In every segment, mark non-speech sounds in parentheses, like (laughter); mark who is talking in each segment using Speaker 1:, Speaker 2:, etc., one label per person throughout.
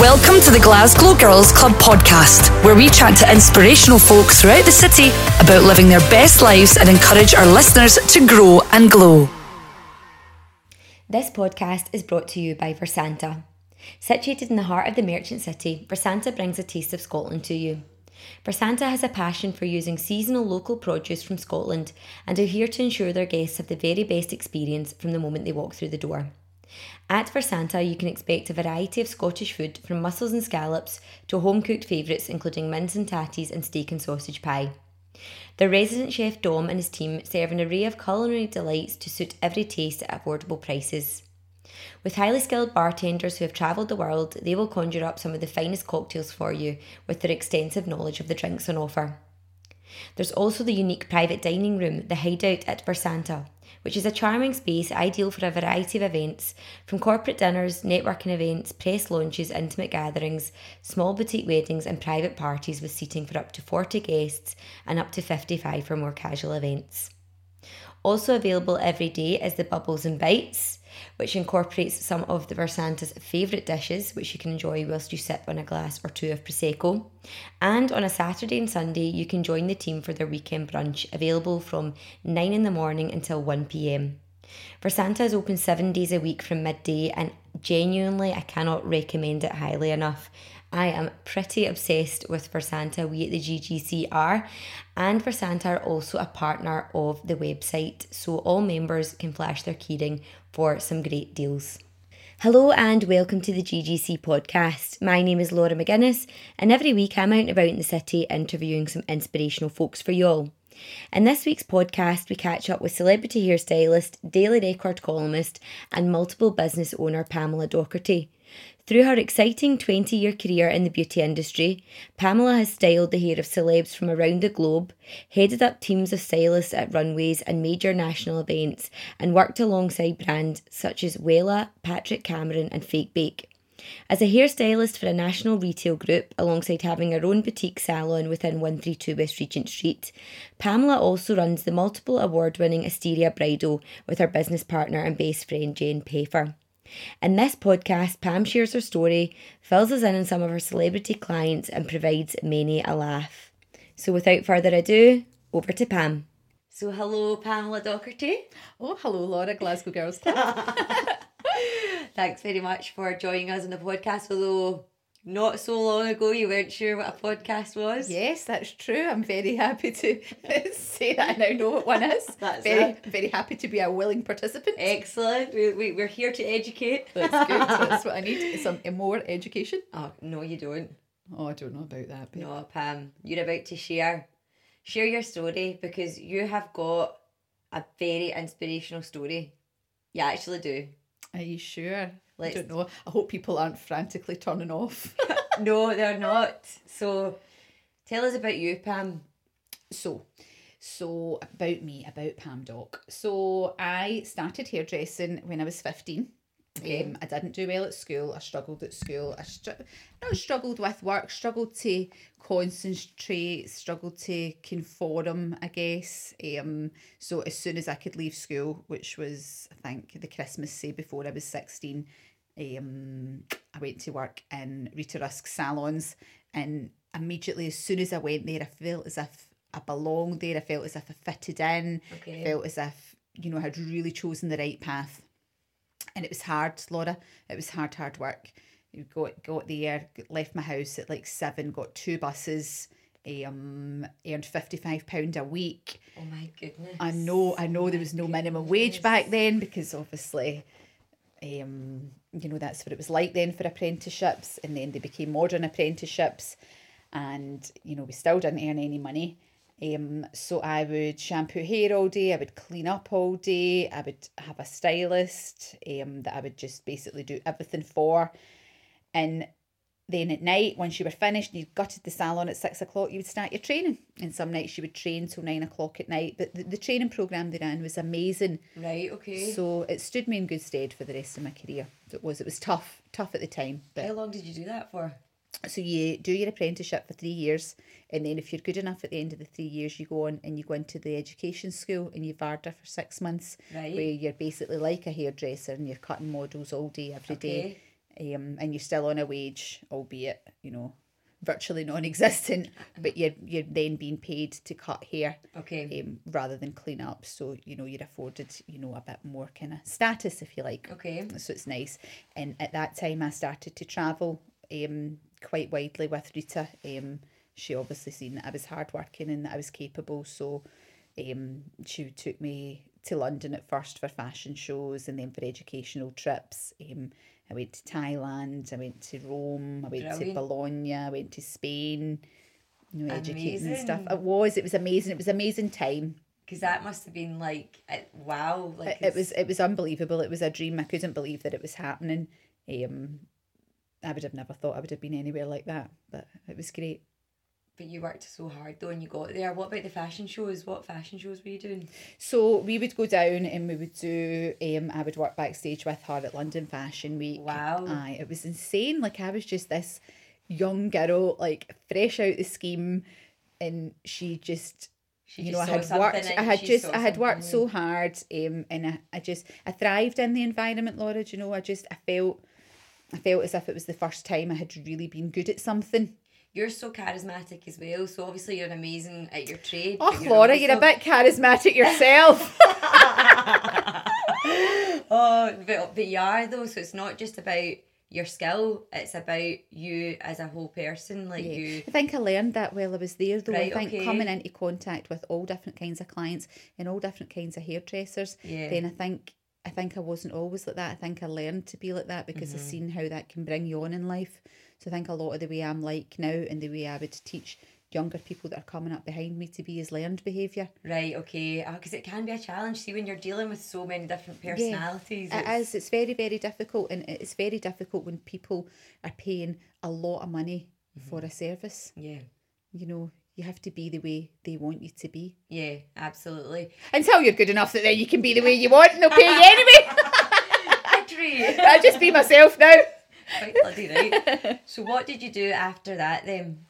Speaker 1: Welcome to the Glasgow Girls Club podcast, where we chat to inspirational folk throughout the city about living their best lives and encourage our listeners to grow and glow.
Speaker 2: This podcast is brought to you by Versanta. Situated in the heart of the merchant city, Versanta brings a taste of Scotland to you. Versanta has a passion for using seasonal local produce from Scotland and are here to ensure their guests have the very best experience from the moment they walk through the door. At Versanta, you can expect a variety of Scottish food from mussels and scallops to home cooked favourites including mince and tatties and steak and sausage pie. Their resident chef Dom and his team serve an array of culinary delights to suit every taste at affordable prices. With highly skilled bartenders who have travelled the world, they will conjure up some of the finest cocktails for you with their extensive knowledge of the drinks on offer. There's also the unique private dining room, the Hideout at Versanta, which is a charming space ideal for a variety of events, from corporate dinners, networking events, press launches, intimate gatherings, small boutique weddings, and private parties with seating for up to 40 guests and up to 55 for more casual events. Also available every day is the Bubbles and Bites, which incorporates some of the Versanta's favourite dishes, which you can enjoy whilst you sip on a glass or two of Prosecco. And on a Saturday and Sunday, you can join the team for their weekend brunch, available from 9 in the morning until 1 pm. Versanta is open seven days a week from midday, and genuinely, I cannot recommend it highly enough. I am pretty obsessed with Versanta. We at the GGC are, and Versanta are also a partner of the website, so all members can flash their keyring for some great deals. Hello and welcome to the GGC podcast. My name is Laura McGuinness, and every week I'm out and about in the city interviewing some inspirational folks for you all. In this week's podcast, we catch up with celebrity hairstylist, Daily Record columnist, and multiple business owner Pamela Docherty. Through her exciting 20 year career in the beauty industry, Pamela has styled the hair of celebs from around the globe, headed up teams of stylists at runways and major national events, and worked alongside brands such as Wella, Patrick Cameron, and Fake Bake. As a hairstylist for a national retail group, alongside having her own boutique salon within 132 West Regent Street, Pamela also runs the multiple award winning Asteria Bridal with her business partner and best friend Jane Pfeffer. In this podcast, Pam shares her story, fills us in on some of her celebrity clients, and provides many a laugh. So, without further ado, over to Pam. So, hello, Pamela Docherty.
Speaker 3: Oh, hello, Laura, Glasgow Girls Club. (laughs)
Speaker 2: Thanks very much for joining us on the podcast, although not so long ago you weren't sure what a podcast was.
Speaker 3: yes, that's true. I'm very happy to (laughs) say that I now know what one is. (laughs)
Speaker 2: That's
Speaker 3: very,
Speaker 2: it.
Speaker 3: very happy to be a willing participant.
Speaker 2: Excellent. We, we, we're here to educate.
Speaker 3: That's good. (laughs) That's what I need. Some eh, more education.
Speaker 2: Oh, no, you don't.
Speaker 3: Oh, I don't know about that. Babe.
Speaker 2: No, Pam, you're about to share share your story because you have got a very inspirational story. You actually do.
Speaker 3: Are you sure?
Speaker 2: Let's-
Speaker 3: I don't know. I hope people aren't frantically turning off. (laughs)
Speaker 2: no, they're not. So, tell us about you, Pam.
Speaker 3: So, so about me, about Pam Doc. So I started hairdressing when I was 15. Um, I didn't do well at school. I struggled at school. I str- not struggled with work, struggled to concentrate, struggled to conform, I guess. Um, so as soon as I could leave school, which was I think the Christmas say before I was 16, um, I went to work in Rita Rusk salons and immediately as soon as I went there I felt as if I belonged there. I felt as if I fitted in.
Speaker 2: Okay.
Speaker 3: I felt as if, you know, I had really chosen the right path. And it was hard, Laura. It was hard, hard work. You got got there, left my house at like seven, got two buses, um, earned fifty five pound a week.
Speaker 2: Oh my goodness.
Speaker 3: I know, I know there was no minimum wage back then because obviously, um, you know that's what it was like then for apprenticeships, and then they became modern apprenticeships, and you know we still didn't earn any money. Um, so I would shampoo hair all day, I would clean up all day, I would have a stylist um, that I would just basically do everything for. And then at night, once you were finished and you gutted the salon at six o'clock, you would start your training. And some nights you would train till nine o'clock at night. But the, the training program they ran was amazing.
Speaker 2: Right, okay.
Speaker 3: So it stood me in good stead for the rest of my career. It was it was tough, tough at the time. But
Speaker 2: How long did you do that for?
Speaker 3: So you do your apprenticeship for three years, and then if you're good enough at the end of the three years, you go on and you go into the education school and you varda for six months,
Speaker 2: Right.
Speaker 3: where you're basically like a hairdresser and you're cutting models all day, every day,
Speaker 2: Okay.
Speaker 3: um, and you're still on a wage, albeit you know virtually non-existent, (laughs) but you're you're then being paid to cut hair
Speaker 2: Okay.
Speaker 3: um, rather than clean up. So you know you're afforded you know a bit more kind of status if you like.
Speaker 2: Okay.
Speaker 3: So it's nice. And at that time, I started to travel um, quite widely with Rita. Um, she obviously seen that I was hardworking and that I was capable. So um, she took me to London at first for fashion shows and then for educational trips. Um, I went to Thailand, I went to Rome, I went to Bologna, I went to Spain. You know, educating and stuff. It was. It was amazing. It was amazing time.
Speaker 2: Because that must have been like, wow. Like
Speaker 3: it, it was it was unbelievable. It was a dream. I couldn't believe that it was happening. Um, I would have never thought I would have been anywhere like that, but it was great.
Speaker 2: But you worked so hard though, and you got there. What about the fashion shows? What fashion shows were you doing?
Speaker 3: So we would go down and we would do. Um, I would work backstage with her at London Fashion Week.
Speaker 2: Wow.
Speaker 3: Aye, it was insane. Like I was just this young girl, like fresh out the scheme, and she just
Speaker 2: She
Speaker 3: you know, I had worked. I had just, I had worked so hard, um, and I, I just, I thrived in the environment, Laura. Do you know? I just, I felt, I felt as if it was the first time I had really been good at something.
Speaker 2: You're so charismatic as well. So obviously you're amazing at your trade.
Speaker 3: Oh,
Speaker 2: you're
Speaker 3: Laura, you're a
Speaker 2: also-
Speaker 3: bit charismatic yourself. (laughs) (laughs)
Speaker 2: Oh, but, but you are though. So it's not just about your skill. It's about you as a whole person. Like you.
Speaker 3: I think I learned that while I was there, though.
Speaker 2: Right,
Speaker 3: I think
Speaker 2: okay.
Speaker 3: coming into contact with all different kinds of clients and all different kinds of hairdressers,
Speaker 2: Yeah.
Speaker 3: then I think I think I wasn't always like that. I think I learned to be like that because
Speaker 2: Mm-hmm.
Speaker 3: I've seen how that can bring you on in life. So I think a lot of the way I'm like now and the way I would teach younger people that are coming up behind me to be is learned behaviour.
Speaker 2: Right. Okay. Because it can be a challenge. See, when you're dealing with so many different personalities.
Speaker 3: It
Speaker 2: it's-
Speaker 3: is. It's very, very difficult, and it's very difficult when people are paying a lot of money
Speaker 2: Mm-hmm.
Speaker 3: for a service.
Speaker 2: Yeah.
Speaker 3: You know, you have to be the way they want you to be.
Speaker 2: Yeah. Absolutely.
Speaker 3: Until you're good enough that then you can be the way you want and they'll pay you anyway. (laughs) (laughs) I'll just be myself now.
Speaker 2: Quite bloody right. So what did you do after that then?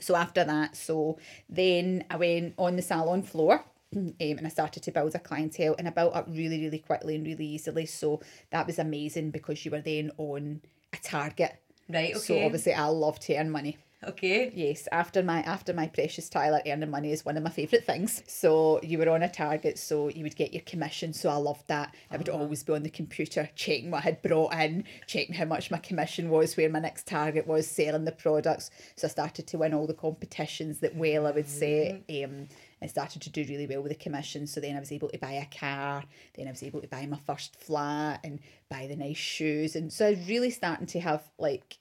Speaker 3: So after that, so then I went on the salon floor. (clears throat) Um, and I started to build a clientele and I built up really, really quickly and really easily. So that was amazing because you were then on a target.
Speaker 2: Right. okay.
Speaker 3: So obviously I love to earn money.
Speaker 2: Okay.
Speaker 3: Yes, after my after my precious Tyler, earning money is one of my favourite things. So you were on a target, so you would get your commission. So I loved that. I would always be on the computer checking what I had brought in, checking how much my commission was, where my next target was, selling the products. So I started to win all the competitions that well I would say. Um, I started to do really well with the commission. So then I was able to buy a car. Then I was able to buy my first flat and buy the nice shoes. And so I was really starting to have like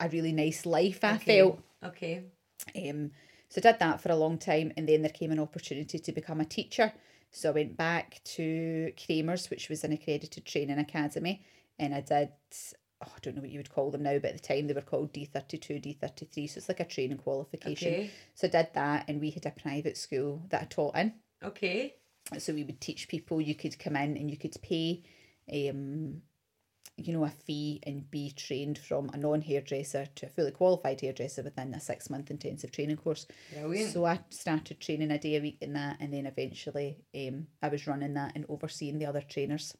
Speaker 3: a really nice life. I
Speaker 2: Okay.
Speaker 3: felt.
Speaker 2: Okay.
Speaker 3: Um, so I did that for a long time, and then there came an opportunity to become a teacher. So I went back to Kramer's, which was an accredited training academy, and I did. Oh, I don't know what you would call them now, but at the time they were called D32, D33. So it's like a training qualification.
Speaker 2: Okay.
Speaker 3: So I did that, and we had a private school that I taught in.
Speaker 2: Okay.
Speaker 3: So we would teach people. You could come in and you could pay, um, you know, a fee and be trained from a non hairdresser to a fully qualified hairdresser within a six month intensive training course.
Speaker 2: Brilliant.
Speaker 3: So I started training a day a week in that, and then eventually, um, I was running that and overseeing the other trainers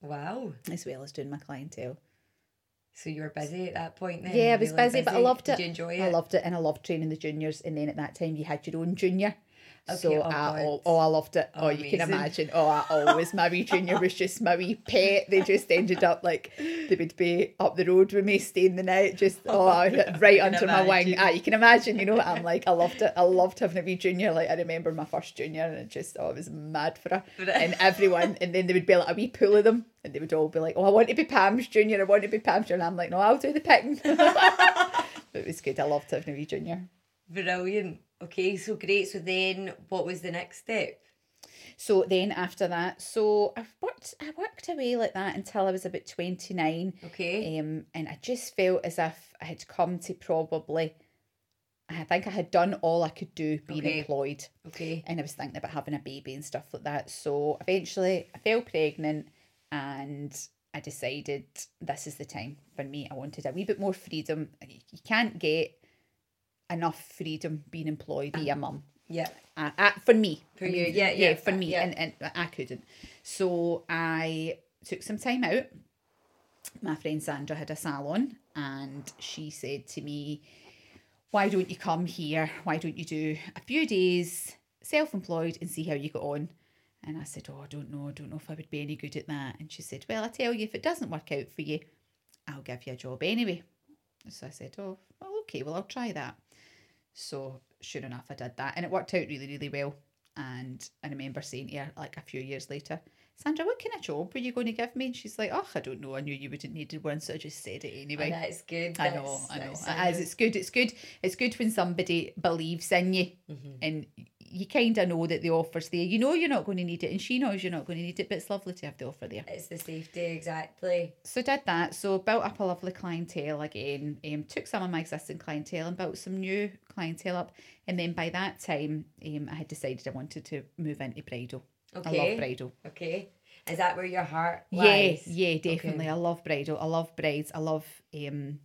Speaker 2: Wow.
Speaker 3: as well as doing my clientele.
Speaker 2: So you were busy at that point then?
Speaker 3: Yeah, I was
Speaker 2: really
Speaker 3: busy, but I loved
Speaker 2: Did
Speaker 3: it.
Speaker 2: you enjoy it?
Speaker 3: I loved it, and I loved training the juniors. And then at that time, you had your own junior.
Speaker 2: Okay,
Speaker 3: so
Speaker 2: oh
Speaker 3: I, oh, oh, I loved it. Oh,
Speaker 2: Oh,
Speaker 3: you can imagine. Oh, I always my wee junior was just my wee pet. They just ended up like they would be up the road with me, staying the night, just (laughs) oh,
Speaker 2: I
Speaker 3: right under my wing. Ah, you can imagine. You know I'm like. I loved it. I loved having a wee junior. Like I remember my first junior, and it just oh, I was mad for her. And everyone, and then there would be like a wee pool of them, and they would all be like, "Oh, I want to be Pam's junior. I want to be Pam's junior." And I'm like, "No, I'll do the picking." but (laughs) it was good. I loved having a wee junior.
Speaker 2: Brilliant. Okay, so great. So then what was the next step?
Speaker 3: So then after that, so I worked I worked away like that until I was about 29.
Speaker 2: Okay.
Speaker 3: Um and I just felt as if I had come to probably I think I had done all I could do being
Speaker 2: Okay.
Speaker 3: employed.
Speaker 2: Okay.
Speaker 3: And I was thinking about having a baby and stuff like that. So eventually I fell pregnant and I decided this is the time for me. I wanted a wee bit more freedom. You can't get enough freedom being employed, be a mum
Speaker 2: Yeah.
Speaker 3: uh, uh, for me.
Speaker 2: For
Speaker 3: I
Speaker 2: you, yeah, yeah,
Speaker 3: for
Speaker 2: uh,
Speaker 3: me,
Speaker 2: yeah.
Speaker 3: and, and I couldn't. So I took some time out, my friend Sandra had a salon and she said to me, Why don't you come here? Why don't you do a few days self employed and see how you get on? And I said, Oh, I don't know. I don't know if I would be any good at that. And she said, Well, I tell you, if it doesn't work out for you, I'll give you a job anyway. So I said, Oh, well, okay, well, I'll try that. So sure enough, I did that. And it worked out really, really well. And I remember saying to her, like a few years later, Sandra, what kind of job were you going to give me? And she's like, oh, I don't know. I knew you wouldn't need one, so I just said it anyway.
Speaker 2: Oh, that's good.
Speaker 3: I know, I know. It is. It's good. It's good. It's good when somebody believes in you,
Speaker 2: Mm-hmm.
Speaker 3: and you kind of know that the offer's there. You know you're not going to need it, and she knows you're not going to need it. But it's lovely to have the offer there.
Speaker 2: It's the safety, exactly.
Speaker 3: So did that. So built up a lovely clientele again. Um, took some of my existing clientele and built some new clientele up. And then by that time, um, I had decided I wanted to move into bridal. I
Speaker 2: Okay.
Speaker 3: love bridal.
Speaker 2: Okay. Is that where your heart
Speaker 3: Yeah, yeah, definitely.
Speaker 2: Okay.
Speaker 3: I love bridal. I love brides. I love um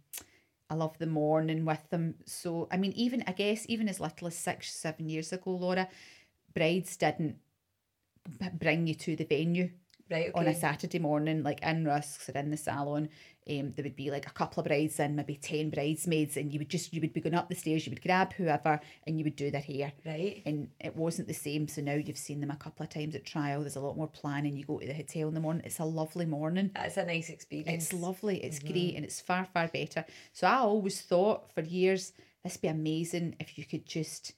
Speaker 3: I love the morning with them. So I mean, even I guess even as little as six, seven years ago, Laura, brides didn't bring you to the venue
Speaker 2: Right, okay.
Speaker 3: on a Saturday morning, like in Rusks or in the salon. Um, there would be like a couple of brides and maybe ten bridesmaids, and you would just you would be going up the stairs, you would grab whoever, and you would do their hair
Speaker 2: Right.
Speaker 3: and it wasn't the same. So now you've seen them a couple of times at trial. There's a lot more planning. You go to the hotel in the morning. It's a lovely morning.
Speaker 2: That's a nice experience.
Speaker 3: It's lovely. It's
Speaker 2: Mm-hmm.
Speaker 3: great, and it's far far better. So I always thought for years this would be amazing if you could just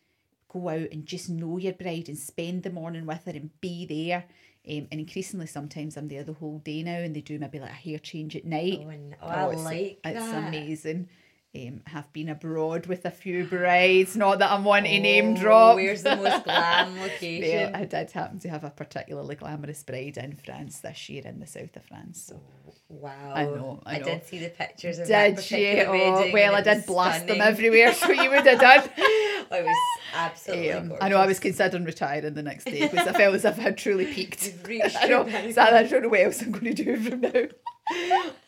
Speaker 3: go out and just know your bride and spend the morning with her and be there. Um, and increasingly, sometimes I'm there the whole day now, and they do maybe like a hair change at night.
Speaker 2: Oh, and- oh, I
Speaker 3: it's,
Speaker 2: like
Speaker 3: it's
Speaker 2: that.
Speaker 3: amazing. Um, have been abroad with a few brides. Not that I'm wanting to name
Speaker 2: Oh,
Speaker 3: drop.
Speaker 2: Where's the most (laughs) glam
Speaker 3: Well,
Speaker 2: location?
Speaker 3: I did happen to have a particularly glamorous bride in France this year in the south of France. So
Speaker 2: Wow.
Speaker 3: I know, I know.
Speaker 2: did see the pictures of that
Speaker 3: did you? Oh, well, I did blast them everywhere, so you would have done. (laughs) (laughs)
Speaker 2: It was absolutely
Speaker 3: Um. I know I was considering retiring the next day because I felt as if (laughs) (laughs) I had truly peaked.
Speaker 2: Reached
Speaker 3: I know, so I don't know what else I'm going to do from now.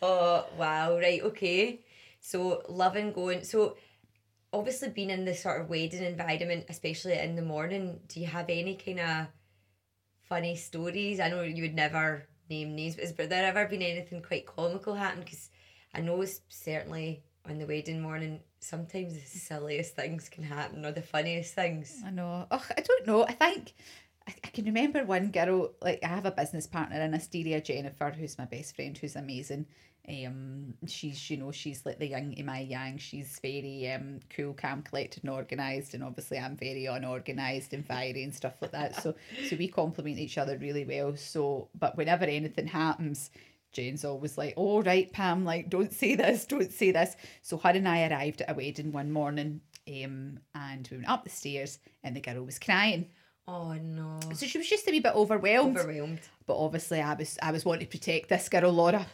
Speaker 2: Oh wow! Right, okay. So loving going. So obviously being in the sort of wedding environment, especially in the morning. Do you have any kind of funny stories? I know you would never name names, but has there ever been anything quite comical happen? Because I know it's certainly on the wedding morning. Sometimes the silliest things can happen, or the funniest things.
Speaker 3: I know. Ugh, I don't know. I think I, I can remember one girl. Like I have a business partner in Asteria, Jennifer, who's my best friend, who's amazing. Um, she's you know she's like the young my yang. She's very um cool, calm, collected, and organised, and obviously I'm very unorganised and fiery and stuff like that. So so we complement each other really well. So but whenever anything happens. Jane's always like, "Oh right, Pam, like don't say this, don't say this." So her and I arrived at a wedding one morning, um, and we went up the stairs, and the girl was crying.
Speaker 2: Oh no!
Speaker 3: So she was just a wee bit overwhelmed.
Speaker 2: Overwhelmed,
Speaker 3: But obviously, I was I was wanting to protect this girl, Laura.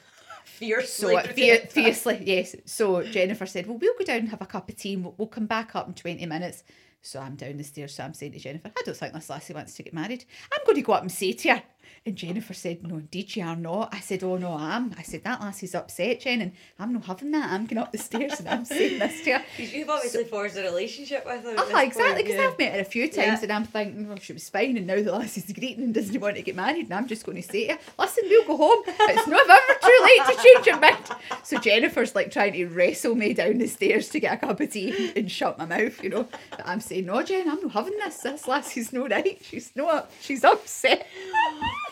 Speaker 2: fiercely.
Speaker 3: So fier- fiercely, yes. So Jennifer said, "Well, we'll go down and have a cup of tea, and we'll, we'll come back up in twenty minutes." So I'm down the stairs. So I'm saying to Jennifer, "I don't think this lassie wants to get married. I'm going to go up and say to her." And Jennifer said, "No, indeed you are not." I said, "Oh no, I am." I said, "That lassie's upset, Jen, and I'm not having that. I'm going up the stairs and I'm saying this to her." (laughs)
Speaker 2: You've obviously forged a relationship with her.
Speaker 3: Oh, exactly, because
Speaker 2: yeah.
Speaker 3: I've met her a few times
Speaker 2: Yeah.
Speaker 3: and I'm thinking, well, she was fine, and now the lassie's greeting and doesn't want to get married, and I'm just going to say to her, listen, we'll go home. It's not ever too late to change your mind. So Jennifer's like trying to wrestle me down the stairs to get a cup of tea and shut my mouth, you know. But I'm saying, no, Jen, I'm not having this. This lassie's no right. She's not, she's upset. (laughs)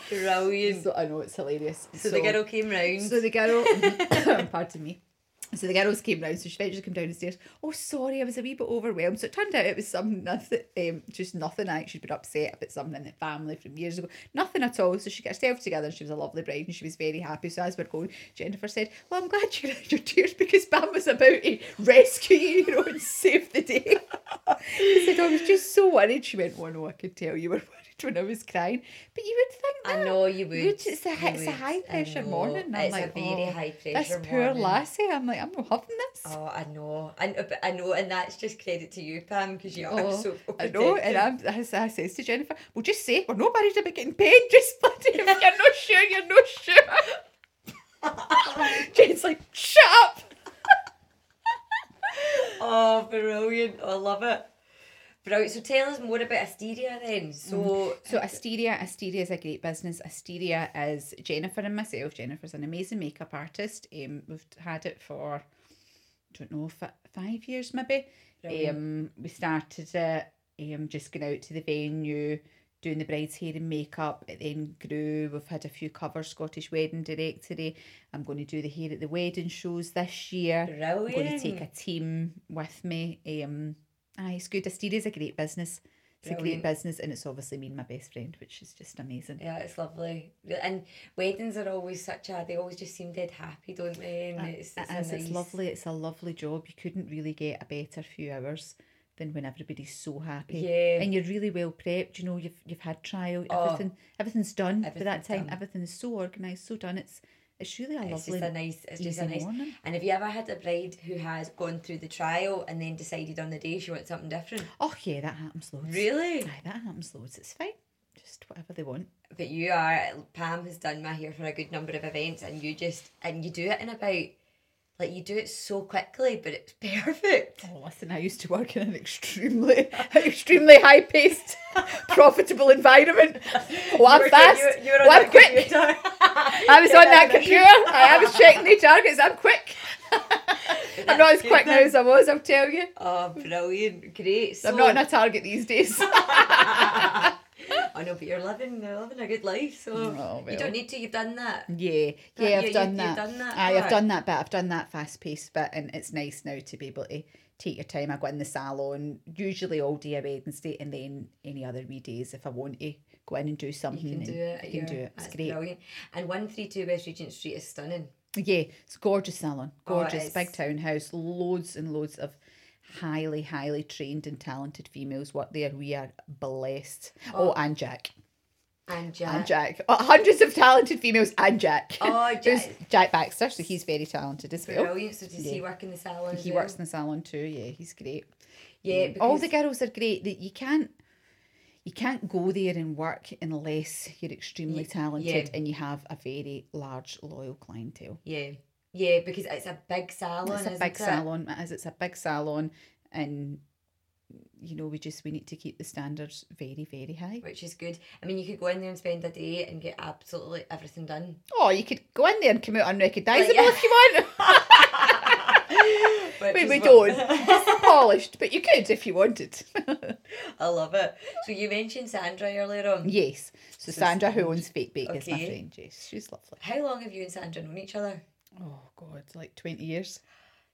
Speaker 2: Brilliant.
Speaker 3: So I know it's hilarious.
Speaker 2: So, the girl came round.
Speaker 3: So the girl, (laughs) (coughs) pardon me. So the girls came round, so she eventually came down the stairs. Oh, sorry, I was a wee bit overwhelmed. So it turned out it was some nothing, um, just nothing. I she'd been upset about something in the family from years ago. Nothing at all. So she got herself together and she was a lovely bride and she was very happy. So as we're going, Jennifer said, Well, I'm glad you cried your tears because Pam was about to rescue you, you know, and save the day. (laughs) I said, I was just so worried. She went, Oh no, I could tell you were worried (laughs) when I was crying. But you would think
Speaker 2: I know you would.
Speaker 3: It's a,
Speaker 2: You
Speaker 3: it's a high pressure morning. I'm
Speaker 2: It's
Speaker 3: like,
Speaker 2: a very
Speaker 3: oh,
Speaker 2: high
Speaker 3: This
Speaker 2: pressure
Speaker 3: poor
Speaker 2: morning.
Speaker 3: lassie. I'm like, I'm not having this.
Speaker 2: Oh, I know. I, know- uh, I know, and that's just credit to you, Pam, because you are
Speaker 3: Oh,
Speaker 2: so
Speaker 3: I know, and. I'm, as I says to Jennifer, well, just say we're not worried about getting paid. (laughs) Just bloody, if you're not sure, you're not sure. Jen's like, shut up.
Speaker 2: Brilliant. I love it. Brilliant. So tell us more about Asteria then. So
Speaker 3: So Asteria, Asteria is a great business. Asteria is Jennifer and myself. Jennifer's an amazing makeup artist. Um, we've had it for, I don't know, f- five years maybe. Um, we started it, um, just going out to the venue, doing the bride's hair and makeup. It then grew. We've had a few covers, Scottish Wedding Directory. I'm going to do the hair at the wedding shows this year. I'm going to take a team with me. Um, aye, it's good. Asteria's a great business. It's a great business, and it's obviously me and my best friend, which is just amazing.
Speaker 2: yeah, it's lovely. And weddings are always such a they always just seem dead happy, don't they? And uh, it's,
Speaker 3: It
Speaker 2: it's, a
Speaker 3: is, it's lovely. It's a lovely job. You couldn't really get a better few hours than when everybody's so happy.
Speaker 2: Yeah.
Speaker 3: And you're really well prepped. You know, you've you've had trial.
Speaker 2: Oh.
Speaker 3: Everything everything's done for that time.
Speaker 2: done.
Speaker 3: Everything is so organised, so done. It's it's really a
Speaker 2: It's
Speaker 3: lovely.
Speaker 2: just a nice. It's just a nice.
Speaker 3: morning.
Speaker 2: And have you ever had a bride who has gone through the trial and then decided on the day she wants something different?
Speaker 3: Oh yeah, that happens loads.
Speaker 2: Really?
Speaker 3: Aye, that happens loads. It's fine. Just whatever they want.
Speaker 2: But you are Pam has done my hair for a good number of events, and you just and you do it in about like you do it so quickly, but it's (laughs) perfect.
Speaker 3: Oh, listen, I used to work in an extremely, (laughs) extremely high paced, (laughs) profitable environment. Oh, I'm
Speaker 2: were-
Speaker 3: fast.
Speaker 2: you you
Speaker 3: oh, I'm quick. I was
Speaker 2: Yeah,
Speaker 3: on that computer. I, was checking the targets. I'm quick. I'm not as quick now as I was, I'll tell you.
Speaker 2: Oh, brilliant! Great. So,
Speaker 3: I'm not on a target these days.
Speaker 2: I know, but you're living, you're living a good life, so
Speaker 3: Oh,
Speaker 2: you don't need to. You've done that.
Speaker 3: yeah,
Speaker 2: That-
Speaker 3: yeah, I've
Speaker 2: you-
Speaker 3: done
Speaker 2: you've
Speaker 3: that.
Speaker 2: done that
Speaker 3: I've done that bit. I've done that fast paced bit, and it's nice now to be able to take your time. I go in the salon, usually all day Wednesday, and then any other wee days if I want to go in and do something.
Speaker 2: You can do it.
Speaker 3: I can do it. It's great.
Speaker 2: brilliant. And one three two West Regent Street is stunning.
Speaker 3: Yeah, it's a gorgeous salon,
Speaker 2: Oh,
Speaker 3: gorgeous
Speaker 2: is.
Speaker 3: big townhouse, loads and loads of highly, highly trained and talented females work there. We are blessed. Oh, oh, and Jack.
Speaker 2: And Jack.
Speaker 3: And Jack. Oh, hundreds of talented females and Jack.
Speaker 2: Oh, (laughs) Jack.
Speaker 3: Jack Baxter, so he's very talented as well.
Speaker 2: Brilliant. So does he
Speaker 3: Yeah.
Speaker 2: work in the salon?
Speaker 3: He
Speaker 2: well?
Speaker 3: works in the salon too, yeah, he's great.
Speaker 2: Yeah,
Speaker 3: All the girls are great. That you can't you can't go there and work unless you're extremely talented
Speaker 2: yeah.
Speaker 3: and you have a very large loyal clientele.
Speaker 2: Yeah, yeah, because it's a big salon.
Speaker 3: it's a big
Speaker 2: it?
Speaker 3: salon it is it's a big salon and you know we just we need to keep the standards very very high
Speaker 2: which is good. I mean, you could go in there and spend a day and get absolutely everything done.
Speaker 3: oh you could go in there and come out unrecognizable
Speaker 2: yeah.
Speaker 3: if you want (laughs) we,
Speaker 2: is
Speaker 3: we
Speaker 2: what-
Speaker 3: don't (laughs) polished but you could if you wanted (laughs)
Speaker 2: I love it. So you mentioned Sandra earlier on.
Speaker 3: yes so
Speaker 2: So
Speaker 3: sandra who owns fake bake is my
Speaker 2: Okay.
Speaker 3: friend yes she's lovely
Speaker 2: How long have you and Sandra known each other?
Speaker 3: Oh god like 20 years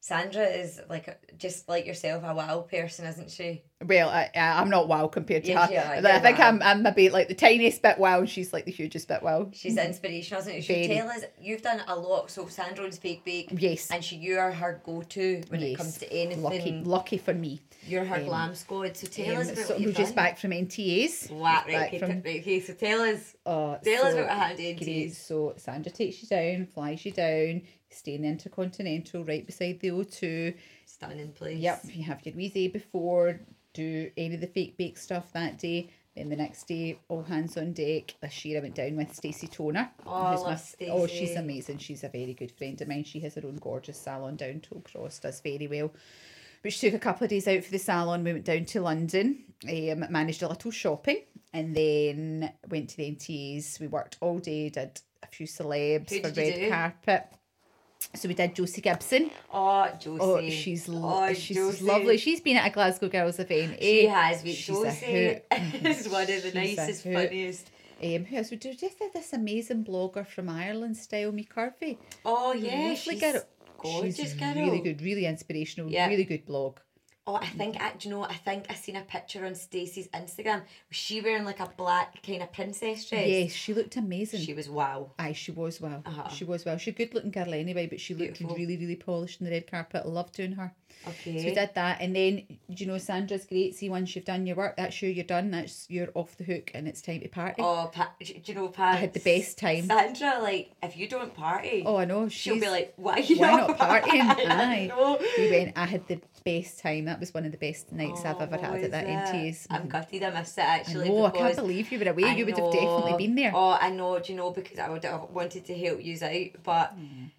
Speaker 2: Sandra is like just like yourself, a wow person, isn't she?
Speaker 3: well I, i'm not wow compared to
Speaker 2: Yes,
Speaker 3: her
Speaker 2: are,
Speaker 3: i think
Speaker 2: wow.
Speaker 3: i'm i'm maybe like the tiniest bit wow and she's like the hugest bit wow
Speaker 2: She's inspirational, isn't she?
Speaker 3: Very.
Speaker 2: tell us you've done a lot. So Sandra owns Fake Bake,
Speaker 3: yes
Speaker 2: and she you are her go to when it comes to anything.
Speaker 3: lucky lucky for me
Speaker 2: You're her glam squad. So tell
Speaker 3: Um,
Speaker 2: us about
Speaker 3: so
Speaker 2: what
Speaker 3: just back from NTAs.
Speaker 2: Wow, right, okay,
Speaker 3: from-
Speaker 2: right, okay, so tell us.
Speaker 3: Oh,
Speaker 2: Tell us
Speaker 3: so
Speaker 2: about what happened. NTAs.
Speaker 3: So Sandra takes you down, flies you down, stay in the Intercontinental right beside the O2.
Speaker 2: Stunning place.
Speaker 3: Yep, you have your wee before, do any of the fake bake stuff that day. Then the next day, all hands on deck. This year I went down with Stacey Toner.
Speaker 2: Oh,
Speaker 3: my- Oh, she's amazing. She's a very good friend of mine. She has her own gorgeous salon down Tollcross, does very well. Which took a couple of days out for the salon. We went down to London, um, managed a little shopping, and then went to the NTAs. We worked all day, did a few celebs
Speaker 2: Who
Speaker 3: for red carpet. So we did Josie Gibson.
Speaker 2: Oh, Josie.
Speaker 3: Oh, she's lo-
Speaker 2: Oh,
Speaker 3: she's
Speaker 2: Josie.
Speaker 3: lovely. She's been at a Glasgow Girls event.
Speaker 2: She
Speaker 3: eh?
Speaker 2: has,
Speaker 3: She's a
Speaker 2: Josie (laughs) is one of the
Speaker 3: She's
Speaker 2: nicest, funniest.
Speaker 3: Um, who else? We do just had this amazing blogger from Ireland, Style Me Curvy.
Speaker 2: Oh yeah,
Speaker 3: Lovely
Speaker 2: she's
Speaker 3: girl.
Speaker 2: gorgeous
Speaker 3: She's
Speaker 2: girl.
Speaker 3: really good, really inspirational,
Speaker 2: Yeah.
Speaker 3: really good blog.
Speaker 2: Oh, I think I, do you know? I think I seen a picture on Stacey's Instagram. Was she wearing like a black kind of princess dress?
Speaker 3: Yes, she looked amazing.
Speaker 2: She was wow.
Speaker 3: Aye, she was wow.
Speaker 2: Uh-huh.
Speaker 3: She was well. She's a good looking girl anyway, but she looked
Speaker 2: Beautiful.
Speaker 3: really, really polished in the red carpet. I loved doing her.
Speaker 2: Okay.
Speaker 3: So we did that, and then you know Sandra's great. See, once you've done your work, that's you. You're done. That's you're off the hook, and it's time to party.
Speaker 2: Oh, pa- do you know, Pat?
Speaker 3: I had the best time.
Speaker 2: Sandra, like, if you don't party,
Speaker 3: Oh, I know.
Speaker 2: she'll be like, "Why are you
Speaker 3: why
Speaker 2: not
Speaker 3: not partying? (laughs)
Speaker 2: I
Speaker 3: Aye.
Speaker 2: know.
Speaker 3: we went. I had the best time. That was one of the best nights I've
Speaker 2: Oh,
Speaker 3: ever had at that? NTAs.
Speaker 2: I'm gutted I missed it actually.
Speaker 3: know. I can't believe you were away.
Speaker 2: I
Speaker 3: you would have definitely been there.
Speaker 2: Oh, I know. Do you know because I would have wanted to help you out, but
Speaker 3: Mm.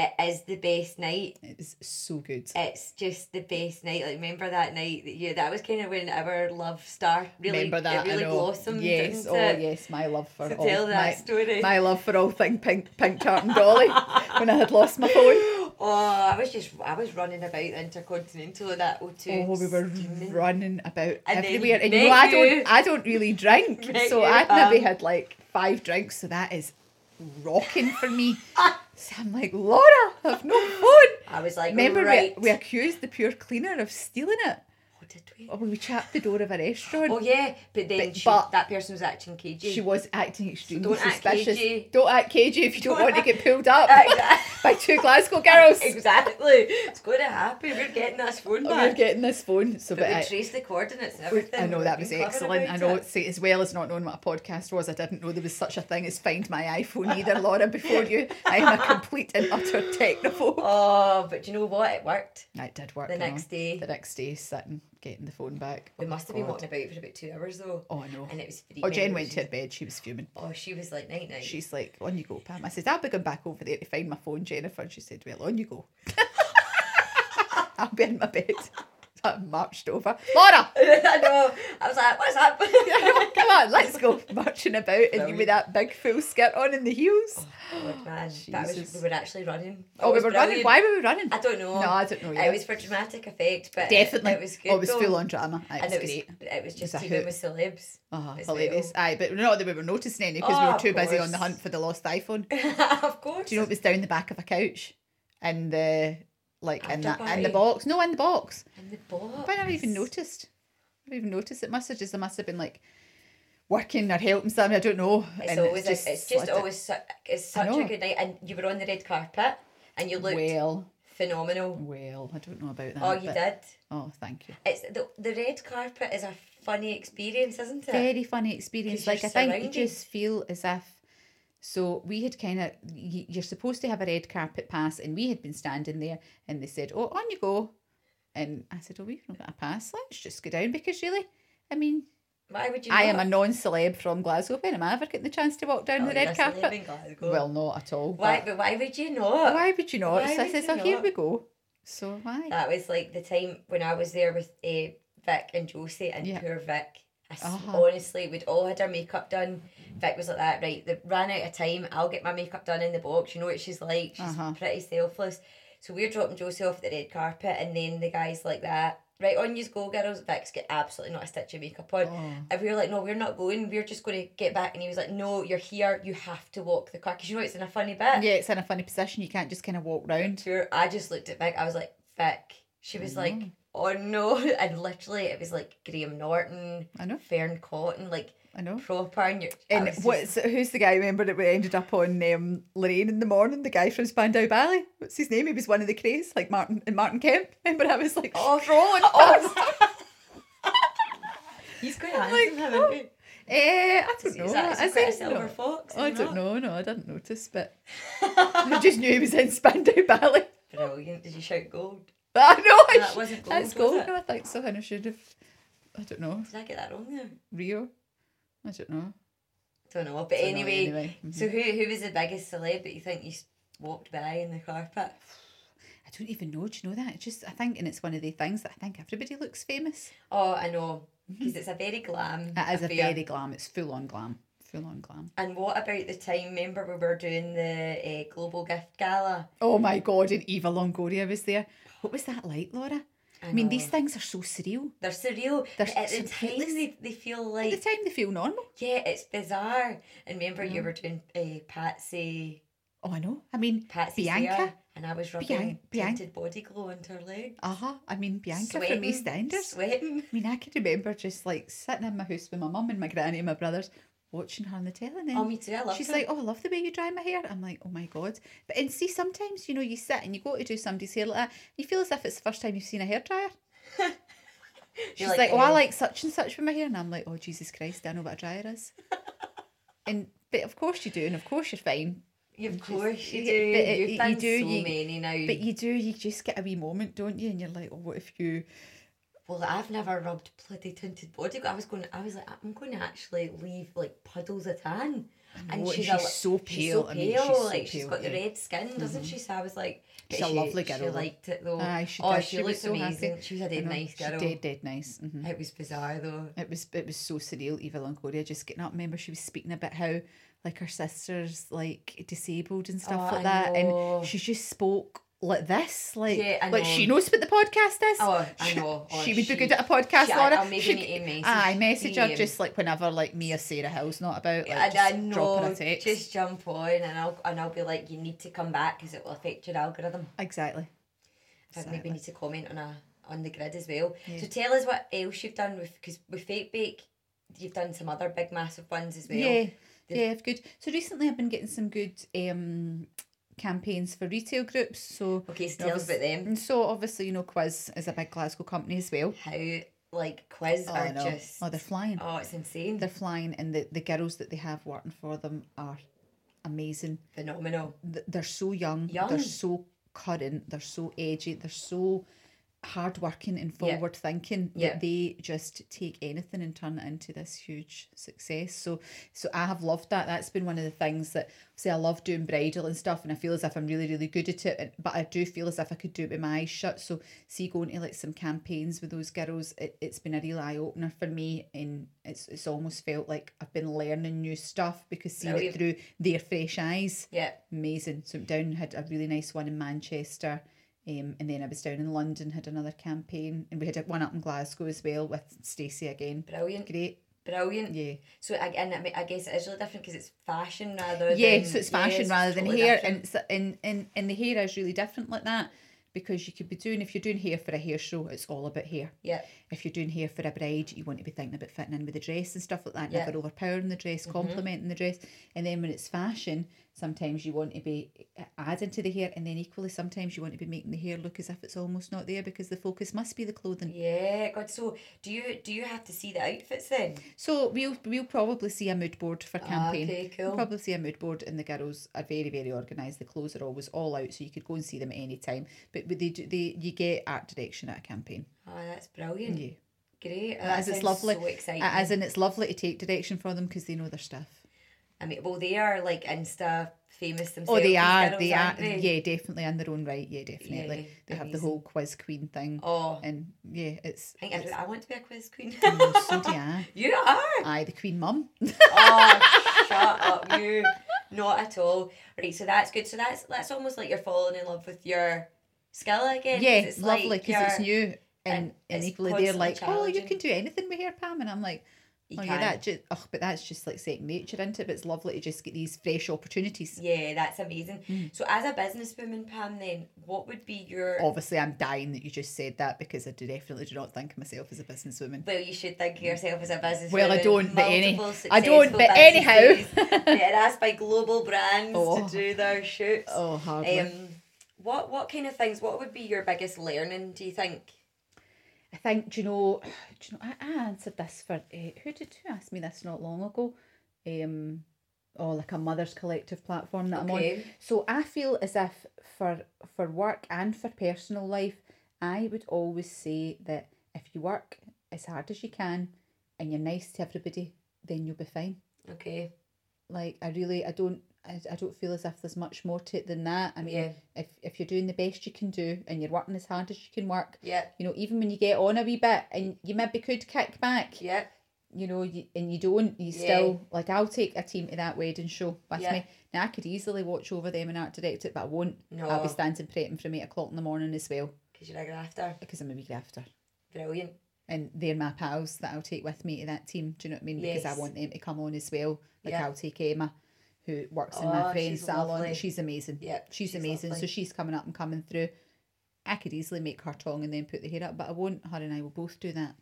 Speaker 2: It is the best night.
Speaker 3: It's so good.
Speaker 2: It's just the best night. Like remember that night that you that was kind of when our love star really
Speaker 3: Remember that?
Speaker 2: it really
Speaker 3: I
Speaker 2: blossomed.
Speaker 3: Yes. Oh,
Speaker 2: it?
Speaker 3: yes. My love for
Speaker 2: So
Speaker 3: all
Speaker 2: tell that
Speaker 3: my,
Speaker 2: story.
Speaker 3: my love for all thing pink, pink tartan dolly (laughs) when I had lost my phone.
Speaker 2: Oh, I was just I was running about the intercontinental in that O2.
Speaker 3: Oh, we were
Speaker 2: steaming.
Speaker 3: running about
Speaker 2: And
Speaker 3: everywhere, and you know I don't, I don't really drink, (laughs) so I'd maybe
Speaker 2: um,
Speaker 3: had like five drinks, so that is rocking for me. (laughs) so I'm like, Laura, I've no phone.
Speaker 2: I was like,
Speaker 3: Remember,
Speaker 2: right.
Speaker 3: we, we accused the pure cleaner of stealing it.
Speaker 2: Oh, did we?
Speaker 3: Oh, we chapped the door of a restaurant.
Speaker 2: Oh yeah, but then
Speaker 3: But-
Speaker 2: she,
Speaker 3: but-
Speaker 2: that person was acting cagey.
Speaker 3: She was acting extremely
Speaker 2: don't act
Speaker 3: suspicious.
Speaker 2: cagey.
Speaker 3: Don't act cagey if you don't,
Speaker 2: Don't
Speaker 3: want to get pulled up (laughs) (laughs) by two Glasgow girls.
Speaker 2: exactly. It's going to happen. We're getting this phone
Speaker 3: We're getting this phone, so
Speaker 2: but
Speaker 3: but
Speaker 2: we
Speaker 3: I,
Speaker 2: traced the coordinates and everything.
Speaker 3: I know that was excellent. I know,
Speaker 2: it.
Speaker 3: see, as well as not knowing what a podcast was, I didn't know there was such a thing as Find My iPhone either, (laughs) Laura. Before you, I am a complete and utter technophobe.
Speaker 2: Oh, but do you know what? It worked.
Speaker 3: It did work.
Speaker 2: The
Speaker 3: I know.
Speaker 2: next day.
Speaker 3: The next day, sitting, getting the phone back.
Speaker 2: We
Speaker 3: Oh,
Speaker 2: must have been walking about for about two hours though.
Speaker 3: Oh, I know.
Speaker 2: And it was.
Speaker 3: Oh, Jen went to her bed. She was fuming.
Speaker 2: Oh, she was like night night.
Speaker 3: She's like, on you go, Pam. I said, I'll be going back over there to find my phone, Jennifer. And she said, well, on you go. (laughs) I'll be in my bed. I marched over. (laughs) Laura! (laughs)
Speaker 2: I know. I was like, what's happening? (laughs)
Speaker 3: Come on, let's go marching about and you with that big full skirt on and the heels.
Speaker 2: Oh, man, that was we were actually running. It
Speaker 3: Oh, we
Speaker 2: was
Speaker 3: were running. Why were we running?
Speaker 2: I don't know.
Speaker 3: No, I don't know.
Speaker 2: It was for dramatic effect, but
Speaker 3: Definitely.
Speaker 2: it, it was good.
Speaker 3: Oh, it was
Speaker 2: though.
Speaker 3: full on drama. It
Speaker 2: and
Speaker 3: was
Speaker 2: it was
Speaker 3: great.
Speaker 2: it was just
Speaker 3: a
Speaker 2: teaming
Speaker 3: hoot.
Speaker 2: with celebs.
Speaker 3: Oh,
Speaker 2: as
Speaker 3: hilarious. Aye, but not that we were noticing any because we
Speaker 2: Oh,
Speaker 3: were too busy on the hunt for the lost iPhone.
Speaker 2: Of course.
Speaker 3: Do you know it was down the back of a couch? And the like in that in the box. No, in the box.
Speaker 2: And the box.
Speaker 3: But I never even noticed. I never even noticed. It must have just I must have been like working or helping somebody. I don't know.
Speaker 2: It's
Speaker 3: and
Speaker 2: always it's just,
Speaker 3: slid it.
Speaker 2: always su- it's such a good night, and you were on the red carpet, and you looked
Speaker 3: well,
Speaker 2: phenomenal.
Speaker 3: well. I don't know about that.
Speaker 2: Oh, you
Speaker 3: but-
Speaker 2: did.
Speaker 3: Oh, thank you.
Speaker 2: It's the the red carpet is a funny experience, isn't it?
Speaker 3: very funny experience. Like I think you just feel as if. So we had kind of you're supposed to have a red carpet pass, and we had been standing there, and they said, "Oh, on you go," and I said, "Oh, we've not got a pass. Let's just go down because really, I mean,
Speaker 2: Why would you?
Speaker 3: I am a non-celeb from Glasgow. When am I ever getting the chance to walk down
Speaker 2: Oh,
Speaker 3: the red
Speaker 2: celeb
Speaker 3: carpet? Well, not at all.
Speaker 2: why?
Speaker 3: but
Speaker 2: But why would you not?
Speaker 3: why would you not?
Speaker 2: Why
Speaker 3: so I said,
Speaker 2: you
Speaker 3: "So here we go." So why?
Speaker 2: That was like the time when I was there with uh, Vic and Josie and
Speaker 3: Yeah.
Speaker 2: poor Vic.
Speaker 3: Uh-huh.
Speaker 2: Honestly, we'd all had our makeup done. Vic was like that, right? They ran out of time. I'll get my makeup done in the box. You know what she's like. She's
Speaker 3: Uh-huh.
Speaker 2: pretty selfless. So we're dropping Josie off the red carpet, and then the guys like that. Right on you go, girls. Vic's got absolutely not a stitch of makeup on.
Speaker 3: Oh.
Speaker 2: And we were like, no, we're not going. We're just going to get back. And he was like, no, you're here. You have to walk the car. Because you know it's in a funny bit.
Speaker 3: Yeah, it's in a funny position. You can't just kind of walk round.
Speaker 2: I just looked at Vic. I was like, Vic. She was like, oh no. (laughs) And literally, it was like Graham Norton,
Speaker 3: I know.
Speaker 2: Fearne Cotton, like
Speaker 3: I know.
Speaker 2: proper. And, you're,
Speaker 3: And
Speaker 2: was just-
Speaker 3: what's who's the guy? Remember that we ended up on um, Lorraine in the morning. The guy from Spandau Ballet. What's his name? He was one of the Krays, like Martin and Martin Kemp. (laughs) Remember I was like
Speaker 2: Oh,
Speaker 3: strolling (laughs)
Speaker 2: oh, he's quite
Speaker 3: like,
Speaker 2: handsome, haven't
Speaker 3: oh,
Speaker 2: he?
Speaker 3: Eh, I don't know.
Speaker 2: is that is he
Speaker 3: Is
Speaker 2: quite silver
Speaker 3: No.
Speaker 2: fox?
Speaker 3: I
Speaker 2: Is he
Speaker 3: don't know. No, I didn't notice, but I just knew he was in Spandau Ballet.
Speaker 2: Brilliant. Did you shout gold? (laughs)
Speaker 3: I know.
Speaker 2: That wasn't gold,
Speaker 3: That's
Speaker 2: was
Speaker 3: gold.
Speaker 2: it?
Speaker 3: I think so. And I should have. I don't know.
Speaker 2: Did I get that wrong there?
Speaker 3: Rio. I don't know.
Speaker 2: Don't know. But
Speaker 3: Don't know,
Speaker 2: anyway,
Speaker 3: anyway. Mhm.
Speaker 2: so who who was the biggest celeb that you think you walked by in the carpet? (sighs)
Speaker 3: I don't even know. Do you know that? It's just I think, and it's one of the things that I think everybody looks famous.
Speaker 2: Oh, I know. Because it's a very glam.
Speaker 3: It is a very glam. It's full on glam. Full on glam.
Speaker 2: And what about the time? Remember we were doing the uh, global gift gala.
Speaker 3: Oh my god! And Eva Longoria was there. What was that like, Laura? I, mean, these things are so surreal.
Speaker 2: They're surreal.
Speaker 3: They're
Speaker 2: at the time, they, they feel
Speaker 3: At
Speaker 2: like
Speaker 3: the time, they feel normal.
Speaker 2: yeah, it's bizarre. And remember, you were doing uh, Patsy,
Speaker 3: Oh, I know. I mean,
Speaker 2: Patsy
Speaker 3: Bianca.
Speaker 2: Sarah, and I was rubbing
Speaker 3: Bian-
Speaker 2: tinted body glow onto her leg.
Speaker 3: Uh huh. I mean, Bianca from
Speaker 2: Sweating,
Speaker 3: EastEnders.
Speaker 2: Sweating.
Speaker 3: I mean, I can remember just like sitting in my house with my mum and my granny and my brothers watching her on the telly. Then
Speaker 2: Oh, me too. I love
Speaker 3: she's
Speaker 2: her.
Speaker 3: like, "Oh, I love the way you dry my hair." I'm like, "Oh my god!" But and see, sometimes you know, you sit and you go to do somebody's hair like that, you feel as if it's the first time you've seen a hairdryer. (laughs) She's
Speaker 2: like,
Speaker 3: like, "Oh, I like such and such with my hair," and I'm like, "Oh, Jesus Christ, I know what a dryer is." (laughs) and but of course you do, and of course you're fine.
Speaker 2: of
Speaker 3: just-
Speaker 2: course you do.
Speaker 3: but it- you do,
Speaker 2: so
Speaker 3: you-
Speaker 2: many now.
Speaker 3: But you do, you just get a wee moment, don't you? And you're like, "Oh, what if you?"
Speaker 2: Well, I've never rubbed bloody tinted body. I was going. I was like, I'm going to actually leave like puddles of tan. and she's,
Speaker 3: she's
Speaker 2: a,
Speaker 3: so
Speaker 2: she's
Speaker 3: pale.
Speaker 2: so
Speaker 3: I mean,
Speaker 2: pale,
Speaker 3: she's so
Speaker 2: like she's
Speaker 3: pale,
Speaker 2: got the
Speaker 3: yeah. Mm-hmm.
Speaker 2: red skin, doesn't she? So I was like,
Speaker 3: She's a lovely
Speaker 2: She
Speaker 3: girl, though.
Speaker 2: liked it though.
Speaker 3: Aye, she
Speaker 2: oh,
Speaker 3: did.
Speaker 2: she,
Speaker 3: She was
Speaker 2: looked
Speaker 3: so happy.
Speaker 2: amazing. She was a dead nice
Speaker 3: she's
Speaker 2: girl.
Speaker 3: dead, dead nice. hmm
Speaker 2: It was bizarre though.
Speaker 3: It was it was so surreal. Eva Longoria just getting up. Remember, she was speaking about how like her sister's like disabled and stuff
Speaker 2: Oh,
Speaker 3: like
Speaker 2: I
Speaker 3: that,
Speaker 2: know.
Speaker 3: and she just spoke like this, like
Speaker 2: Yeah, I
Speaker 3: like she knows what the podcast is.
Speaker 2: Oh, I
Speaker 3: She-
Speaker 2: know. Oh,
Speaker 3: she would be good at a podcast,
Speaker 2: she- I-
Speaker 3: Laura.
Speaker 2: I'll maybe
Speaker 3: She-
Speaker 2: need message
Speaker 3: Aye, message her just like whenever like me or Sarah Hill's not about. Like,
Speaker 2: I,
Speaker 3: just
Speaker 2: I
Speaker 3: drop her
Speaker 2: know.
Speaker 3: a text.
Speaker 2: Just jump on, and I'll and I'll be like, you need to come back because it will affect your algorithm.
Speaker 3: Exactly.
Speaker 2: I maybe need to comment on a on the grid as well.
Speaker 3: Yeah.
Speaker 2: So tell us what else you've done with because with Fake Bake, you've done some other big massive ones as well.
Speaker 3: Yeah,
Speaker 2: The-
Speaker 3: yeah, good. So recently, I've been getting some good um campaigns for retail groups. So
Speaker 2: Okay, so tell us about them.
Speaker 3: And so obviously, you know, Quiz is a big Glasgow company as well.
Speaker 2: How like quiz
Speaker 3: Oh,
Speaker 2: are just
Speaker 3: Oh, they're flying.
Speaker 2: oh, it's insane,
Speaker 3: They're flying, and the, the girls that they have working for them are amazing.
Speaker 2: phenomenal.
Speaker 3: They're so young.
Speaker 2: Young.
Speaker 3: They're so current. They're so edgy. They're so hardworking and
Speaker 2: Yeah.
Speaker 3: forward thinking
Speaker 2: Yeah.
Speaker 3: that they just take anything and turn it into this huge success. So so I have loved that. That's been one of the things that say I love doing bridal and stuff and I feel as if I'm really, really good at it. But I do feel as if I could do it with my eyes shut. So see going to like some campaigns with those girls, it, it's been a real eye opener for me and it's it's almost felt like I've been learning new stuff because seeing
Speaker 2: Brilliant.
Speaker 3: it through their fresh eyes
Speaker 2: Yeah,
Speaker 3: amazing. So down had a really nice one in Manchester. Um, and then I was down in London, had another campaign, and we had one up in Glasgow as well with Stacey again.
Speaker 2: brilliant,
Speaker 3: Great,
Speaker 2: brilliant.
Speaker 3: yeah,
Speaker 2: So again, I, mean, I guess it is really different because it's fashion rather
Speaker 3: yeah.
Speaker 2: than
Speaker 3: So it's
Speaker 2: yeah,
Speaker 3: fashion
Speaker 2: so
Speaker 3: rather
Speaker 2: it's
Speaker 3: than
Speaker 2: totally
Speaker 3: hair,
Speaker 2: different.
Speaker 3: and, and and and the hair is really different like that because you could be doing if you're doing hair for a hair show, it's all about hair.
Speaker 2: yeah,
Speaker 3: If you're doing hair for a bride, you want to be thinking about fitting in with the dress and stuff like that,
Speaker 2: Yeah.
Speaker 3: never overpowering the dress, complementing the dress. And then when it's fashion, sometimes you want to be adding to the hair, and then equally sometimes you want to be making the hair look as if it's almost not there because the focus must be the clothing.
Speaker 2: yeah. God, so do you do you have to see the outfits then?
Speaker 3: So we'll we'll probably see a mood board for campaign.
Speaker 2: Ah, okay, cool.
Speaker 3: We'll probably see a mood board, and the girls are very very organised. The clothes are always all out, so you could go and see them at any time. But but they do they you get art direction at a campaign.
Speaker 2: Oh, that's brilliant.
Speaker 3: Yeah.
Speaker 2: Great.
Speaker 3: As it's lovely,
Speaker 2: So exciting.
Speaker 3: as in it's lovely to take direction from them because they know their stuff.
Speaker 2: I mean, well, they are like Insta famous themselves.
Speaker 3: Oh, they are.
Speaker 2: girls,
Speaker 3: They are.
Speaker 2: they?
Speaker 3: Yeah, definitely in their own right. Yeah, definitely.
Speaker 2: Yeah,
Speaker 3: they have the whole quiz queen thing,
Speaker 2: Oh,
Speaker 3: and yeah, it's.
Speaker 2: I
Speaker 3: it's
Speaker 2: I, I want to be a quiz queen. (laughs)
Speaker 3: oh, so do I. (laughs)
Speaker 2: you are.
Speaker 3: Aye, the queen mum. (laughs)
Speaker 2: Oh, shut up, you. Not at all. Right, so that's good. So that's that's almost like you're falling in love with your skill again.
Speaker 3: yeah,
Speaker 2: it's
Speaker 3: lovely
Speaker 2: like
Speaker 3: because it's new. And,
Speaker 2: and
Speaker 3: and, equally they're like, oh, you can do anything with hair, Pam, and I'm like,
Speaker 2: You
Speaker 3: oh
Speaker 2: can.
Speaker 3: yeah, that just, oh, but that's just like second nature, isn't it? But it's lovely to just get these fresh opportunities.
Speaker 2: Yeah, that's amazing.
Speaker 3: Mm.
Speaker 2: So as a businesswoman, Pam, then what would be your
Speaker 3: Obviously, I'm dying that you just said that because I do definitely do not think of myself as a businesswoman.
Speaker 2: Well, you should think of yourself as a business.
Speaker 3: Well, I don't, but any- I don't, but anyhow.
Speaker 2: getting (laughs) asked by global brands
Speaker 3: Oh.
Speaker 2: to do their shoots.
Speaker 3: Oh, hardly.
Speaker 2: Um, what what kind of things? What would be your biggest learning? Do you think?
Speaker 3: I think, do you know, (clears throat) do you know, I, I answered this for, uh, who did, who asked me this not long ago? Um, oh, like a mother's collective platform that I'm on. So I feel as if for, for work and for personal life, I would always say that if you work as hard as you can and you're nice to everybody, then you'll be fine.
Speaker 2: Okay.
Speaker 3: Like I really, I don't, I, I don't feel as if there's much more to it than that. I mean,
Speaker 2: Yeah.
Speaker 3: if if you're doing the best you can do and you're working as hard as you can work,
Speaker 2: Yeah.
Speaker 3: you know, even when you get on a wee bit and you maybe could kick back,
Speaker 2: Yeah.
Speaker 3: you know, you, and you don't, you
Speaker 2: Yeah.
Speaker 3: still like I'll take a team to that wedding show with
Speaker 2: Yeah.
Speaker 3: me. Now I could easily watch over them and art direct it, but I won't.
Speaker 2: No.
Speaker 3: I'll be standing prepping from eight o'clock in the morning as well
Speaker 2: Because you're a grafter.
Speaker 3: because I'm a wee grafter.
Speaker 2: Brilliant.
Speaker 3: And they're my pals that I'll take with me to that team. Do you know what I mean? Because I want them to come on as well. Like
Speaker 2: Yeah.
Speaker 3: I'll take Emma, who works in
Speaker 2: Oh,
Speaker 3: my friend's salon.
Speaker 2: lovely.
Speaker 3: She's amazing.
Speaker 2: Yeah,
Speaker 3: she's,
Speaker 2: she's
Speaker 3: amazing.
Speaker 2: lovely.
Speaker 3: So she's coming up and coming through. I could easily make her tongue and then put the hair up, but I won't. Her and I will both do that.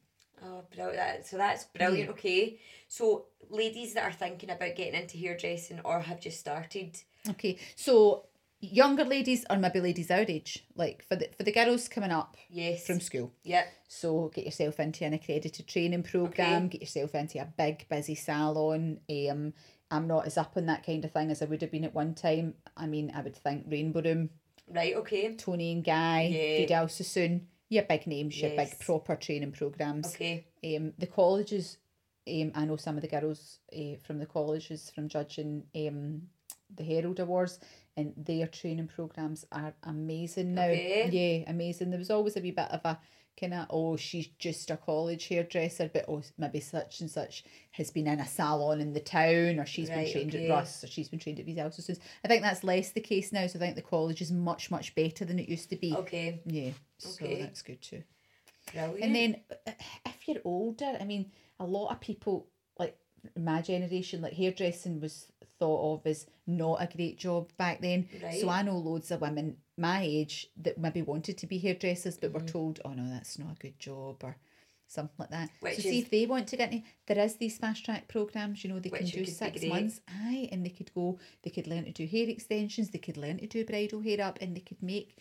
Speaker 2: Oh, brilliant. So that's brilliant. Okay. So, ladies that are thinking about getting into hairdressing or have just started,
Speaker 3: Okay, so younger ladies or maybe ladies our age, like for the for the girls coming up
Speaker 2: yes.
Speaker 3: from school.
Speaker 2: yeah.
Speaker 3: So get yourself into an accredited training program.
Speaker 2: Okay.
Speaker 3: Get yourself into a big busy salon. Um, I'm not as up on that kind of thing as I would have been at one time. I mean, I would think Rainbow Room,
Speaker 2: Right. Okay.
Speaker 3: Toni and Guy,
Speaker 2: Yeah.
Speaker 3: Vidal Sassoon. Your big names, your big proper training programs.
Speaker 2: Okay.
Speaker 3: Um, the colleges um, I know some of the girls uh, from the colleges from judging um, the Herald Awards, and their training programs are amazing now.
Speaker 2: Okay.
Speaker 3: Yeah, amazing. There was always a wee bit of a kind of oh she's just a college hairdresser, but oh maybe such and such has been in a salon in the town, or she's
Speaker 2: Right,
Speaker 3: been trained
Speaker 2: okay.
Speaker 3: at Russ, or she's been trained at these Elsons. I think that's less the case now. So I think the college is much much better than it used to be.
Speaker 2: Okay.
Speaker 3: Yeah, so
Speaker 2: Okay.
Speaker 3: that's good too.
Speaker 2: Brilliant.
Speaker 3: And then uh, if you're older, I mean, a lot of people my generation, like hairdressing was thought of as not a great job back then. So I know loads of women my age that maybe wanted to be hairdressers but
Speaker 2: Mm-hmm.
Speaker 3: were told, oh no, that's not a good job or something like that.
Speaker 2: Which
Speaker 3: so see if they want to get into there is these fast track programs, you know, they can do six months. Aye, and they could go they could learn to do hair extensions, they could learn to do bridal hair up and they could make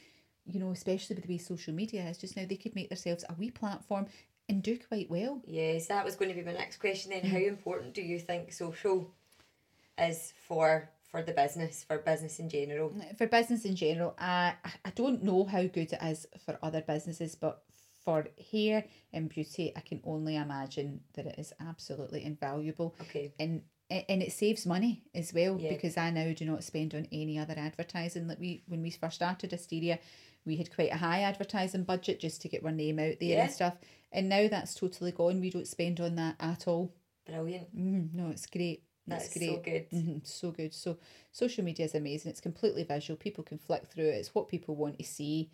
Speaker 3: you know, especially with the way social media is just now, they could make themselves a wee platform and do quite well.
Speaker 2: Yes, that was going to be my next question then.
Speaker 3: Mm.
Speaker 2: How important do you think social is for for the business, for business in general?
Speaker 3: For business in general, I I don't know how good it is for other businesses, but for hair and beauty, I can only imagine that it is absolutely invaluable.
Speaker 2: Okay.
Speaker 3: And and it saves money as well
Speaker 2: Yeah.
Speaker 3: because I now do not spend on any other advertising. Like we when we first started Asteria, we had quite a high advertising budget just to get our name out there
Speaker 2: Yeah.
Speaker 3: and stuff. And now that's totally gone. We don't spend on that at all.
Speaker 2: Brilliant.
Speaker 3: Mm, no, it's great. That's,
Speaker 2: That's
Speaker 3: great.
Speaker 2: so good.
Speaker 3: hmm so good. So social media is amazing. It's completely visual. People can flick through it. It's what people want to see.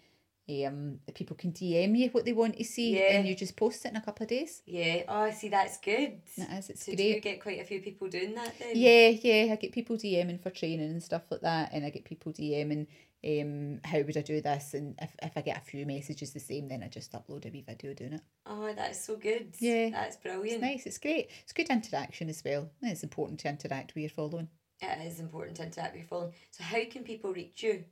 Speaker 3: Um, people can DM you what they want to see,
Speaker 2: Yeah.
Speaker 3: and you just post it in a couple of days.
Speaker 2: Yeah. Oh, I see, that's good.
Speaker 3: It is. It's
Speaker 2: so do you get quite a few people doing that then?
Speaker 3: Yeah, yeah. I get people DMing for training and stuff like that, and I get people DMing, um, how would I do this? And if, if I get a few messages the same, then I just upload a wee video doing it.
Speaker 2: Oh, that's so good.
Speaker 3: Yeah.
Speaker 2: That's
Speaker 3: It's
Speaker 2: brilliant.
Speaker 3: nice. It's great. It's good interaction as well. It's important to interact with your following.
Speaker 2: It is important to interact with your following. So how can people reach you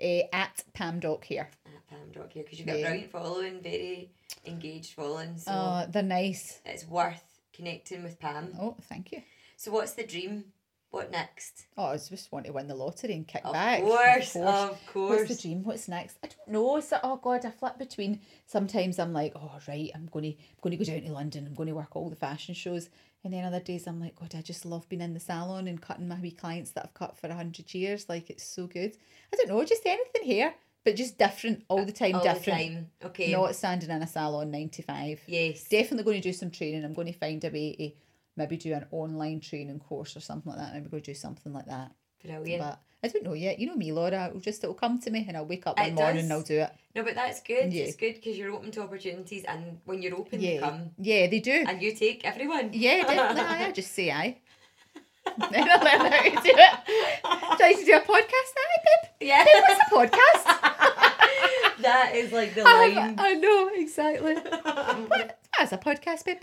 Speaker 3: Uh, at Pam Doc here.
Speaker 2: at Pam Doc here? Because you've got a
Speaker 3: Yeah.
Speaker 2: brilliant following, very engaged following. So
Speaker 3: Oh, they're nice.
Speaker 2: it's worth connecting with Pam.
Speaker 3: Oh, thank you.
Speaker 2: So what's the dream? What next?
Speaker 3: Oh, I just want to win the lottery and kick
Speaker 2: Of
Speaker 3: back.
Speaker 2: course, of
Speaker 3: What's
Speaker 2: course.
Speaker 3: What's the dream? What's next? I don't know. So, oh God, I flip between. Sometimes I'm like, oh right, I'm going to, I'm going to go down to London. I'm going to work all the fashion shows. And then other days I'm like, God, I just love being in the salon and cutting my wee clients that I've cut for a hundred years. Like it's so good. I don't know, just anything here, but just different all the time.
Speaker 2: All
Speaker 3: different.
Speaker 2: the time. Okay.
Speaker 3: Not standing in a salon nine to five.
Speaker 2: yes.
Speaker 3: Definitely going to do some training. I'm going to find a way to maybe do an online training course or something like that. Maybe go do something like that.
Speaker 2: Brilliant.
Speaker 3: But I don't know yet. You know me, Laura. It'll just it'll come to me and I'll wake up
Speaker 2: It
Speaker 3: one morning
Speaker 2: does.
Speaker 3: and I'll do it.
Speaker 2: No, but that's good.
Speaker 3: Yeah.
Speaker 2: It's good because you're open to opportunities, and when you're open, they
Speaker 3: Yeah,
Speaker 2: come,
Speaker 3: yeah, they do.
Speaker 2: and you take everyone.
Speaker 3: Yeah, definitely. (laughs) I just say aye. then I'll learn how to do it. Try to do a podcast. Aye, babe.
Speaker 2: Yeah.
Speaker 3: Babe, what's a podcast? (laughs)
Speaker 2: that is like the
Speaker 3: I,
Speaker 2: line.
Speaker 3: I know exactly. (laughs) That's a podcast, babe.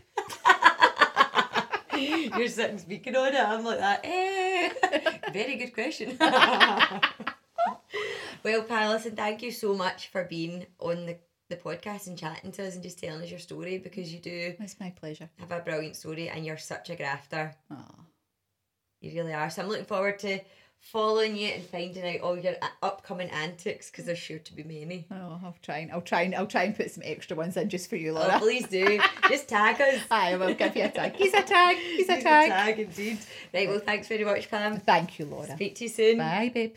Speaker 3: (laughs)
Speaker 2: You're sitting speaking on it. I'm like that. Eh. (laughs) Very good question. (laughs) well, Pam, listen, thank you so much for being on the, the podcast and chatting to us and just telling us your story because you do
Speaker 3: It's my pleasure.
Speaker 2: have a brilliant story and you're such a grafter.
Speaker 3: Oh.
Speaker 2: You really are. So I'm looking forward to following you and finding out all your uh, upcoming antics because there's sure to be many.
Speaker 3: Oh, I'll try and I'll try and I'll try and put some extra ones in just for you,
Speaker 2: Oh,
Speaker 3: Laura.
Speaker 2: please do. Just tag us. (laughs)
Speaker 3: I will give you a tag. He's a tag. He's a
Speaker 2: He's
Speaker 3: tag.
Speaker 2: tag indeed. Right, well, thanks very much, Pam.
Speaker 3: Thank you, Laura.
Speaker 2: Speak to you soon.
Speaker 3: Bye, babe.